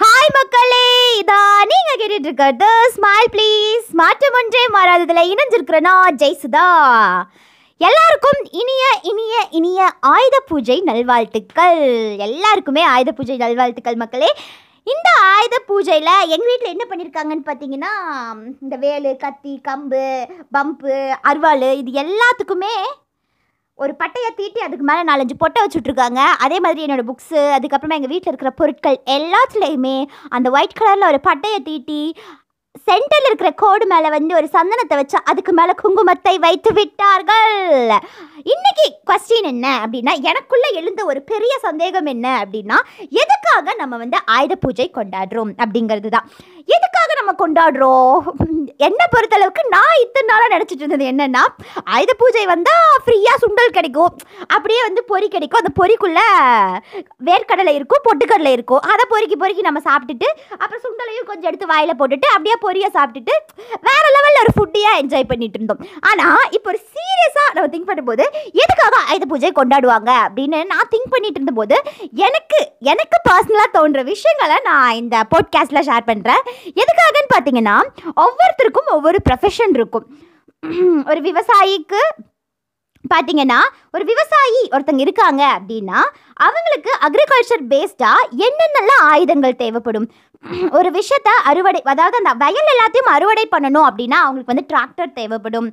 Hi மக்களே. இதான் நீங்க கேட்டுட்டு இருக்கிறது ஸ்மைல் ப்ளீஸ் மாற்றம் ஒன்றே மாறாததுல இணைஞ்சிருக்கிறனா ஜெய்சுதா. எல்லாருக்கும் இனிய இனிய இனிய ஆயுத பூஜை நல்வாழ்த்துக்கள். எல்லாருக்குமே ஆயுத பூஜை நல்வாழ்த்துக்கள் மக்களே. இந்த ஆயுத பூஜையில் எங்கள் வீட்டில் என்ன பண்ணியிருக்காங்கன்னு பார்த்தீங்கன்னா இந்த வேலு கத்தி கம்பு பம்பு அருவாள் இது எல்லாத்துக்குமே ஒரு பட்டையை தீட்டி அதுக்கு மேலே நாலஞ்சு பொட்டை வச்சுட்ருக்காங்க. அதே மாதிரி என்னோடய புக்ஸு அதுக்கப்புறமா எங்கள் வீட்டில் இருக்கிற பொருட்கள் எல்லாத்துலேயுமே அந்த ஒயிட் கலரில் ஒரு பட்டையை தீட்டி சென்டரில் இருக்கிற கோடு மேலே வந்து ஒரு சந்தனத்தை வச்சு அதுக்கு மேலே குங்குமத்தை வைத்து விட்டார்கள். இன்னைக்கு கொஸ்டின் என்ன அப்படின்னா எனக்குள்ளே எழுந்த ஒரு பெரிய சந்தேகம் என்ன அப்படின்னா எதுக்காக நம்ம வந்து ஆயுத பூஜை கொண்டாடுறோம்? அப்படிங்கிறது தான் எதுக்காக நம்ம கொண்டாடுறோம்? என்னை பொறுத்தளவுக்கு நான் இத்தனை நாளாக நினச்சிட்டு இருந்தது என்னென்னா ஆயுத பூஜை வந்தால் ஃப்ரீயாக சுண்டல் கிடைக்கும். அப்படியே வந்து பொரி கிடைக்கும். அந்த பொரிக்குள்ளே வேர்க்கடலை இருக்கும் பொட்டுக்கடலை இருக்கும். அதை பொறுக்கி பொறுக்கி நம்ம சாப்பிட்டுட்டு அப்புறம் சுண்டலையும் கொஞ்சம் எடுத்து வாயில் போட்டுட்டு அப்படியே பொரியை சாப்பிட்டுட்டு வேற லெவலில் ஒரு ஃபுட்டியாக என்ஜாய் பண்ணிட்டு இருந்தோம். ஆனால் இப்போ ஒரு சீரியஸாக நம்ம திங்க் பண்ணும்போது எதுக்காக ஆயுத பூஜை கொண்டாடுவாங்க? அப்படின்னு நான் திங்க் பண்ணிட்டு இருந்தபோது எனக்கு எனக்கு பர்சனலாக தோன்ற விஷயங்களை நான் இந்த பாட்காஸ்ட்டில் ஷேர் பண்ணுறேன் எதுக்காகன்னு பார்த்தீங்கன்னா ஒவ்வொருத்தருக்கும் ஒவ்வொரு ப்ரொஃபஷன் இருக்கும். ஒரு விவசாயிக்கு பார்த்தீங்கன்னா ஒரு விவசாயி ஒருத்தங்க இருக்காங்க அப்படின்னா அவங்களுக்கு அக்ரிகல்ச்சர் பேஸ்டாக என்னென்னலாம் ஆயுதங்கள் தேவைப்படும்? ஒரு விஷயத்த அறுவடை அதாவது அந்த வயல் எல்லாத்தையும் அறுவடை பண்ணணும் அப்படின்னா அவங்களுக்கு வந்து டிராக்டர் தேவைப்படும்.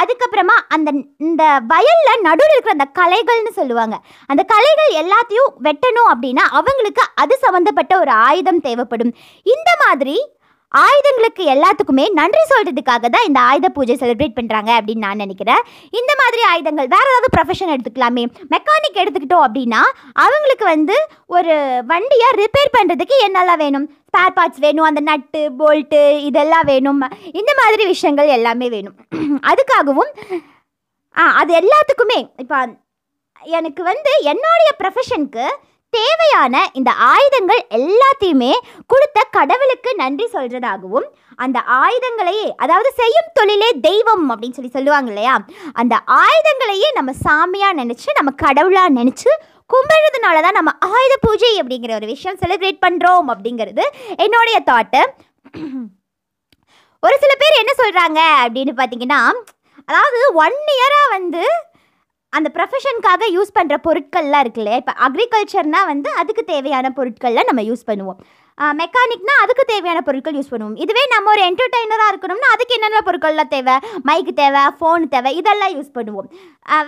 அதுக்கப்புறமா அந்த இந்த வயலில் நடுவில் இருக்கிற அந்த கலைகள்னு சொல்லுவாங்க. அந்த கலைகள் எல்லாத்தையும் வெட்டணும் அப்படின்னா அவங்களுக்கு அது சம்மந்தப்பட்ட ஒரு ஆயுதம் தேவைப்படும். இந்த மாதிரி ஆயுதங்களுக்கு எல்லாத்துக்குமே நன்றி சொல்கிறதுக்காக தான் இந்த ஆயுத பூஜை செலிப்ரேட் பண்ணுறாங்க அப்படின்னு நான் நினைக்கிறேன். இந்த மாதிரி ஆயுதங்கள் வேறு ஏதாவது ப்ரொஃபஷன் எடுத்துக்கலாமே? மெக்கானிக் எடுத்துக்கிட்டோம் அப்படின்னா அவங்களுக்கு வந்து ஒரு வண்டியை ரிப்பேர் பண்ணுறதுக்கு என்னெல்லாம் வேணும்? ஸ்பேர் பார்ட்ஸ் வேணும் அந்த நட்டு போல்ட்டு இதெல்லாம் வேணும். இந்த மாதிரி விஷயங்கள் எல்லாமே வேணும். அதுக்காகவும் ஆ அது எல்லாத்துக்குமே இப்போ எனக்கு வந்து என்னுடைய ப்ரொஃபஷனுக்கு தேவையான இந்த ஆயுதங்கள் எல்லாத்தையுமே கொடுத்த கடவுளுக்கு நன்றி சொல்றதாகவும் அந்த ஆயுதங்களையே அதாவது செய்யும் தொழிலே தெய்வம் அப்படின்னு சொல்லி சொல்லுவாங்க இல்லையா? அந்த ஆயுதங்களையே நம்ம சாமியா நினைச்சு நம்ம கடவுளா நினைச்சு கும்பிடுறதுனால தான் நம்ம ஆயுத பூஜை அப்படிங்கிற ஒரு விஷயம் செலிப்ரேட் பண்றோம் அப்படிங்கிறது என்னுடைய தாட்டு ஒரு சில பேர் என்ன சொல்றாங்க அப்படின்னு பார்த்தீங்கன்னா அதாவது ஒன் இயராக வந்து அந்த ப்ரொஃபஷனுக்காக யூஸ் பண்ணுற பொருட்கள்லாம் இருக்கு இல்லையா இப்போ அக்ரிகல்ச்சர்னால் வந்து அதுக்கு தேவையான பொருட்கள்லாம் நம்ம யூஸ் பண்ணுவோம். மெக்கானிக்னால் அதுக்கு தேவையான பொருட்கள் யூஸ் பண்ணுவோம். இதுவே நம்ம ஒரு என்டர்டைனராக இருக்கணும்னா அதுக்கு என்னென்ன பொருட்கள்லாம் தேவை? மைக்கு தேவை ஃபோன் தேவை இதெல்லாம் யூஸ் பண்ணுவோம்.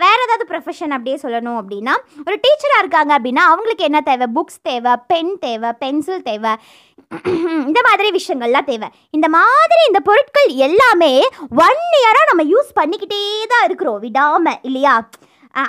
வேறு ஏதாவது ப்ரொஃபஷன் அப்படியே சொல்லணும் அப்படின்னா ஒரு டீச்சராக இருக்காங்க அப்படின்னா அவங்களுக்கு என்ன தேவை? புக்ஸ் தேவை பென் தேவை பென்சில் தேவை இந்த மாதிரி விஷயங்கள்லாம் தேவை. இந்த மாதிரி இந்த பொருட்கள் எல்லாமே ஒன் இயராக நம்ம யூஸ் பண்ணிக்கிட்டே தான் இருக்கிறோம். விடாமல் இல்லையா?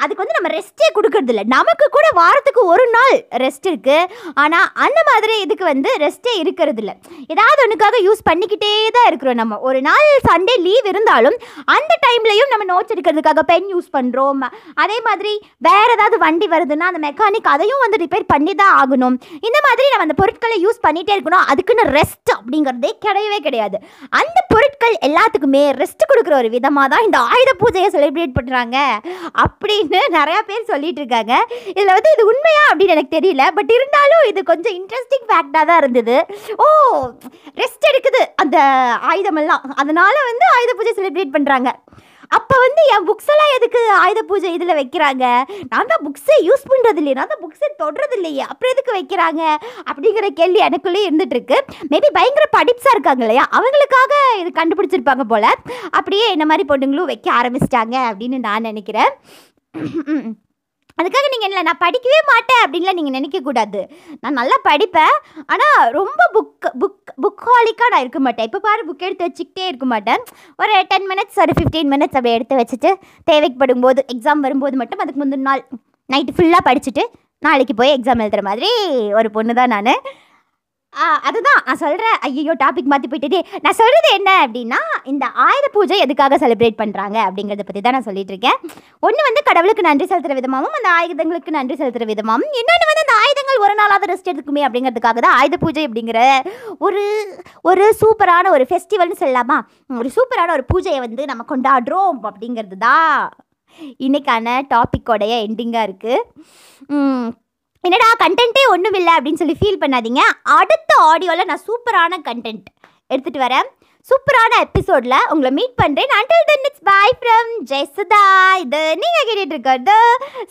அதுக்கு வந்து நம்ம ரெஸ்ட்டே கொடுக்கறது இல்லை. நமக்கு கூட வாரத்துக்கு ஒரு நாள் ரெஸ்ட் இருக்குது ஆனால் அந்த மாதிரி இதுக்கு வந்து ரெஸ்ட்டே இருக்கிறது இல்லை. ஏதாவது ஒன்றுக்காக யூஸ் பண்ணிக்கிட்டே தான் இருக்கிறோம் நம்ம. ஒரு நாள் சண்டே லீவ் இருந்தாலும் அந்த டைம்லையும் நம்ம நோட்ஸ் எடுக்கிறதுக்காக பென் யூஸ் பண்ணுறோம் அதே மாதிரி வேறு ஏதாவது வண்டி வருதுன்னா அந்த மெக்கானிக் அதையும் வந்து ரிப்பேர் பண்ணி தான் ஆகணும். இந்த மாதிரி நம்ம அந்த பொருட்களை யூஸ் பண்ணிகிட்டே இருக்கணும். அதுக்குன்னு ரெஸ்ட் அப்படிங்கிறதே கிடையவே கிடையாது. அந்த பொருட்கள் எல்லாத்துக்குமே ரெஸ்ட் கொடுக்குற ஒரு விதமாக தான் இந்த ஆயுத பூஜையை செலிப்ரேட் பண்ணுறாங்க அப்படி அப்படின்னு நிறையா பேர் சொல்லிட்டு இருக்காங்க. இதில் வந்து இது உண்மையா அப்படின்னு எனக்கு தெரியல. பட் இருந்தாலும் இது கொஞ்சம் இன்ட்ரெஸ்டிங் ஃபேக்டாக தான் இருந்தது. ஓ ரெஸ்ட் எடுக்குது அந்த ஆயுதமெல்லாம். அதனால வந்து ஆயுத பூஜை செலிப்ரேட் பண்ணுறாங்க அப்போ வந்து என் புக்ஸ் எல்லாம் எதுக்கு ஆயுத பூஜை இதில் வைக்கிறாங்க? நான் தான் புக்ஸே யூஸ் பண்ணுறது இல்லையே. நான் தான் புக்ஸை தொடுறது இல்லையே. அப்புறம் எதுக்கு வைக்கிறாங்க? அப்படிங்கிற கேள்வி எனக்குள்ளேயே இருந்துகிட்ருக்கு மேபி பயங்கர படிப்ஸாக இருக்காங்க இல்லையா? அவங்களுக்காக இது கண்டுபிடிச்சிருப்பாங்க போல். அப்படியே என்ன மாதிரி பொண்ணுங்களும் வைக்க ஆரம்பிச்சிட்டாங்க அப்படின்னு நான் நினைக்கிறேன். அதுக்காக நீங்கள் இல்லை நான் படிக்கவே மாட்டேன் அப்படின்லாம் நீங்கள் நினைக்கக்கூடாது நான் நல்லா படிப்பேன் ஆனால் ரொம்ப புக் புக் புக் ஹாலிக்காக நான் இருக்க மாட்டேன். இப்போ பாரு புக் எடுத்து வச்சுக்கிட்டே இருக்க மாட்டேன். ஒரு டென் மினிட்ஸ் ஒரு ஃபிஃப்டீன் மினிட்ஸ் அப்படி எடுத்து வச்சுட்டு தேவைப்படும் போது எக்ஸாம் வரும்போது மட்டும் அதுக்கு முந்தின நாள் நைட்டு ஃபுல்லாக படிச்சுட்டு நாளைக்கு போய் எக்ஸாம் எழுதுகிற மாதிரி ஒரு பொண்ணு தான் நான். அதுதான். நான் சொல்கிறேன் ஐயோ டாபிக் மாற்றி போயிட்டதே. நான் சொல்கிறது என்ன அப்படின்னா இந்த ஆயுத பூஜை எதுக்காக செலிப்ரேட் பண்ணுறாங்க அப்படிங்கிறத பற்றி தான் நான் சொல்லிட்டு இருக்கேன். ஒன்று வந்து கடவுளுக்கு நன்றி செலுத்துகிற விதமாகவும் அந்த ஆயுதங்களுக்கு நன்றி செலுத்துகிற விதமாகவும் இன்னொன்று வந்து அந்த ஆயுதங்கள் ஒரு நாளாவது ரெஸ்ட் எடுத்துக்குமே அப்படிங்கிறதுக்காக தான் ஆயுத பூஜை அப்படிங்கிற ஒரு ஒரு சூப்பரான ஒரு ஃபெஸ்டிவல்னு சொல்லலாமா? ஒரு சூப்பரான ஒரு பூஜையை வந்து நம்ம கொண்டாடுறோம் அப்படிங்கிறது தான். இன்னைக்கான டாப்பிக்கோடைய எண்டிங்காக இருக்குது என்னடா கண்டென்ட்டே ஒன்றும் இல்லை அப்படின்னு சொல்லி ஃபீல் பண்ணாதீங்க. அடுத்த ஆடியோவில் நான் சூப்பரான கண்டென்ட் எடுத்துகிட்டு வரேன். சூப்பரான எபிசோடில் உங்களை மீட் பண்ணுறேன் until then it's bye from Jayasudha இது நீங்கள் கேட்டுட்டு இருக்கிறது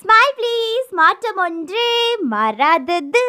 ஸ்மைல் ப்ளீஸ் மாற்றம் ஒன்றே மறாதது